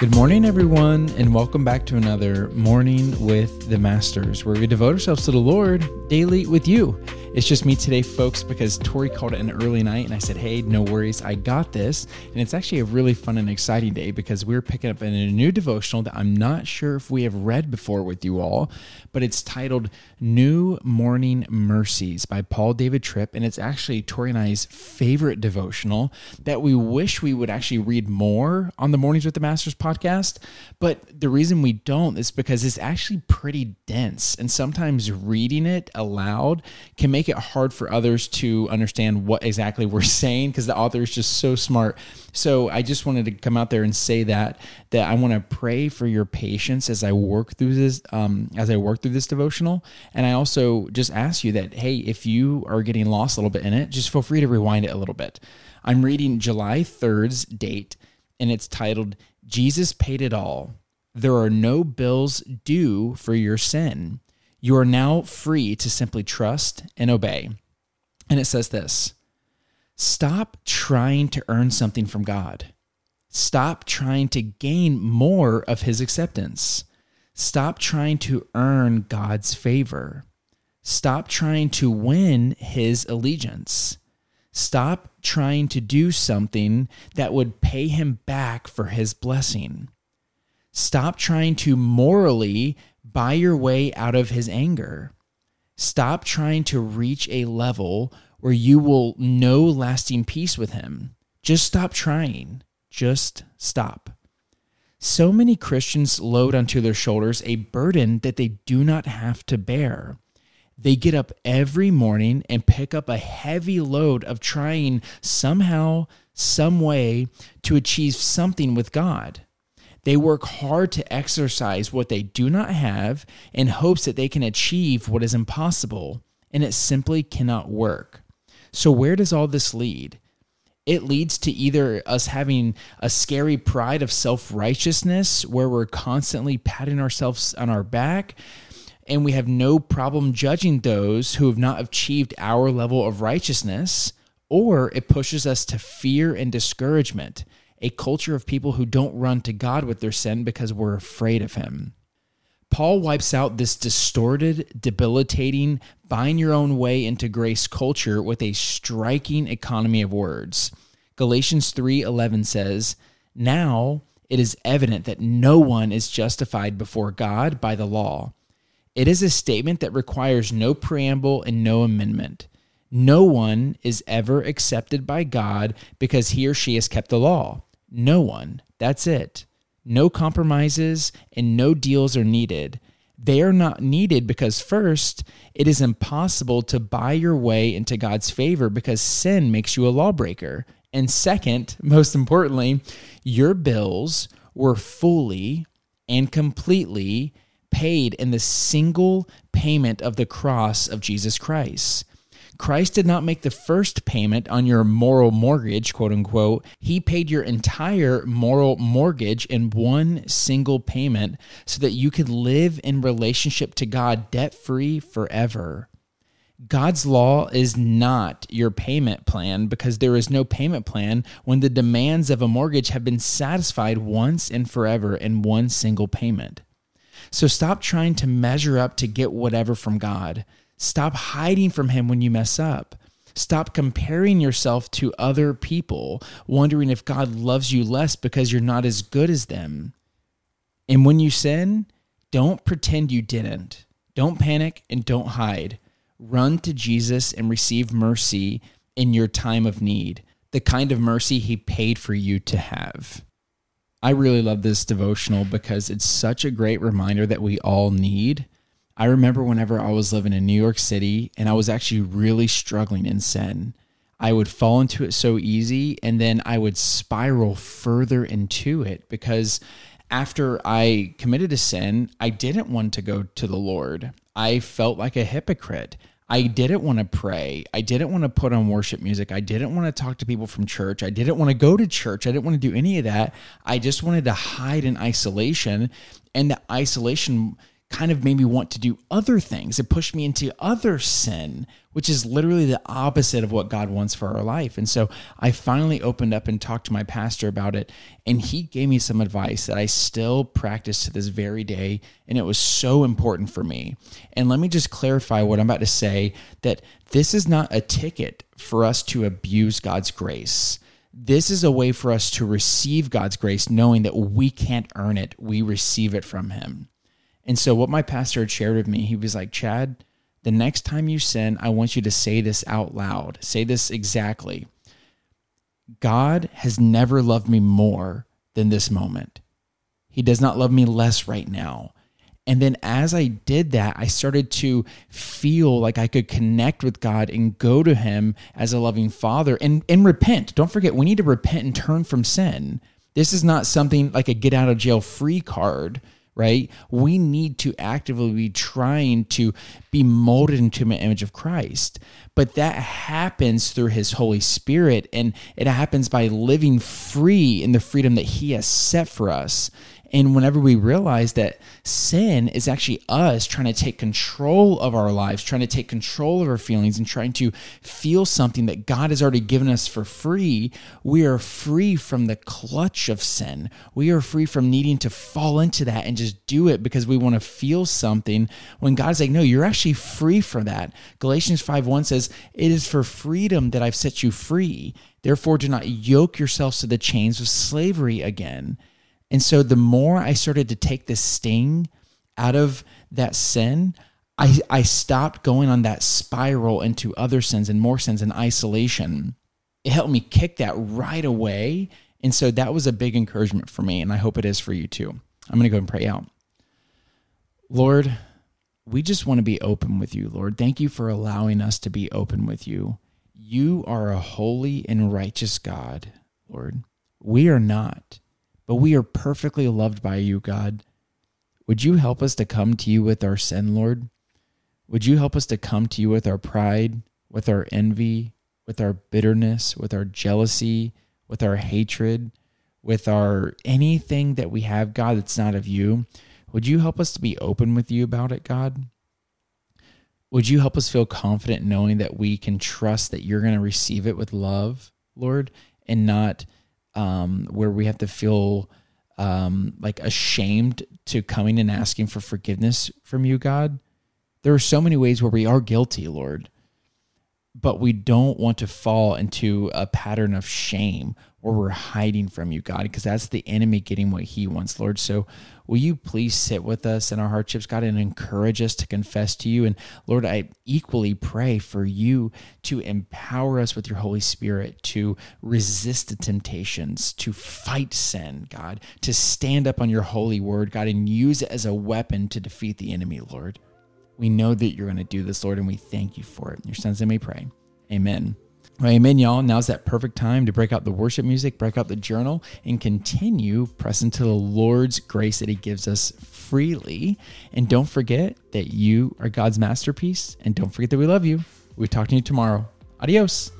Good morning, everyone, and welcome back to another Morning with the Masters, where we devote ourselves to the Lord daily with you. It's just me today, folks, because Tori called it an early night, and I said, Hey, no worries, I got this. And it's actually a really fun and exciting day because we're picking up in a new devotional that I'm not sure if we have read before with you all, but it's titled New Morning Mercies by Paul David Tripp. And it's actually Tori and I's favorite devotional that we wish we would actually read more on the Mornings with the Masters podcast. But the reason we don't is because it's actually pretty dense. And sometimes reading it aloud can make make it hard for others to understand what exactly we're saying because the author is just so smart. So I just wanted to come out there and say that that I want to pray for your patience as I work through this um, as I work through this devotional, and I also just ask you that hey, if you are getting lost a little bit in it, just feel free to rewind it a little bit. I'm reading July 3rd's date, and it's titled "Jesus Paid It All." There are no bills due for your sin. You are now free to simply trust and obey. And it says this Stop trying to earn something from God. Stop trying to gain more of His acceptance. Stop trying to earn God's favor. Stop trying to win His allegiance. Stop trying to do something that would pay Him back for His blessing. Stop trying to morally buy your way out of his anger. Stop trying to reach a level where you will know lasting peace with him. Just stop trying. Just stop. So many Christians load onto their shoulders a burden that they do not have to bear. They get up every morning and pick up a heavy load of trying somehow, some way to achieve something with God. They work hard to exercise what they do not have in hopes that they can achieve what is impossible, and it simply cannot work. So, where does all this lead? It leads to either us having a scary pride of self righteousness where we're constantly patting ourselves on our back and we have no problem judging those who have not achieved our level of righteousness, or it pushes us to fear and discouragement a culture of people who don't run to God with their sin because we're afraid of Him. Paul wipes out this distorted, debilitating, find your own way into grace culture with a striking economy of words. Galatians 3:11 says, "Now it is evident that no one is justified before God by the law." It is a statement that requires no preamble and no amendment. No one is ever accepted by God because he or she has kept the law. No one. That's it. No compromises and no deals are needed. They are not needed because, first, it is impossible to buy your way into God's favor because sin makes you a lawbreaker. And second, most importantly, your bills were fully and completely paid in the single payment of the cross of Jesus Christ. Christ did not make the first payment on your moral mortgage, quote unquote. He paid your entire moral mortgage in one single payment so that you could live in relationship to God debt free forever. God's law is not your payment plan because there is no payment plan when the demands of a mortgage have been satisfied once and forever in one single payment. So stop trying to measure up to get whatever from God. Stop hiding from Him when you mess up. Stop comparing yourself to other people, wondering if God loves you less because you're not as good as them. And when you sin, don't pretend you didn't. Don't panic and don't hide. Run to Jesus and receive mercy in your time of need, the kind of mercy He paid for you to have. I really love this devotional because it's such a great reminder that we all need I remember whenever I was living in New York City and I was actually really struggling in sin, I would fall into it so easy and then I would spiral further into it because after I committed a sin, I didn't want to go to the Lord. I felt like a hypocrite. I didn't want to pray. I didn't want to put on worship music. I didn't want to talk to people from church. I didn't want to go to church. I didn't want to do any of that. I just wanted to hide in isolation. And the isolation kind of made me want to do other things. It pushed me into other sin, which is literally the opposite of what God wants for our life. And so I finally opened up and talked to my pastor about it. And he gave me some advice that I still practice to this very day. And it was so important for me. And let me just clarify what I'm about to say that this is not a ticket for us to abuse God's grace. This is a way for us to receive God's grace, knowing that we can't earn it. We receive it from Him. And so, what my pastor had shared with me, he was like, Chad, the next time you sin, I want you to say this out loud. Say this exactly God has never loved me more than this moment. He does not love me less right now. And then as I did that, I started to feel like I could connect with God and go to Him as a loving Father and, and repent. Don't forget, we need to repent and turn from sin. This is not something like a get out of jail free card right? We need to actively be trying to be molded into an image of Christ. But that happens through his Holy Spirit, and it happens by living free in the freedom that he has set for us. And whenever we realize that sin is actually us trying to take control of our lives, trying to take control of our feelings, and trying to feel something that God has already given us for free, we are free from the clutch of sin. We are free from needing to fall into that and just do it because we want to feel something. When God's like, no, you're actually free from that. Galatians 5 1 says, It is for freedom that I've set you free. Therefore, do not yoke yourselves to the chains of slavery again. And so the more I started to take the sting out of that sin, I, I stopped going on that spiral into other sins and more sins and isolation. It helped me kick that right away. And so that was a big encouragement for me. And I hope it is for you too. I'm going to go and pray out. Lord, we just want to be open with you, Lord. Thank you for allowing us to be open with you. You are a holy and righteous God, Lord. We are not but we are perfectly loved by you, God. Would you help us to come to you with our sin, Lord? Would you help us to come to you with our pride, with our envy, with our bitterness, with our jealousy, with our hatred, with our anything that we have, God, that's not of you? Would you help us to be open with you about it, God? Would you help us feel confident knowing that we can trust that you're going to receive it with love, Lord, and not um, where we have to feel um, like ashamed to coming and asking for forgiveness from you, God. There are so many ways where we are guilty, Lord, but we don't want to fall into a pattern of shame or we're hiding from you, God, because that's the enemy getting what he wants, Lord. So will you please sit with us in our hardships, God, and encourage us to confess to you? And Lord, I equally pray for you to empower us with your Holy Spirit to resist the temptations, to fight sin, God, to stand up on your holy word, God, and use it as a weapon to defeat the enemy, Lord. We know that you're going to do this, Lord, and we thank you for it. In your son's name we pray. Amen. Amen, y'all. Now's that perfect time to break out the worship music, break out the journal, and continue pressing to the Lord's grace that He gives us freely. And don't forget that you are God's masterpiece. And don't forget that we love you. We'll talk to you tomorrow. Adios.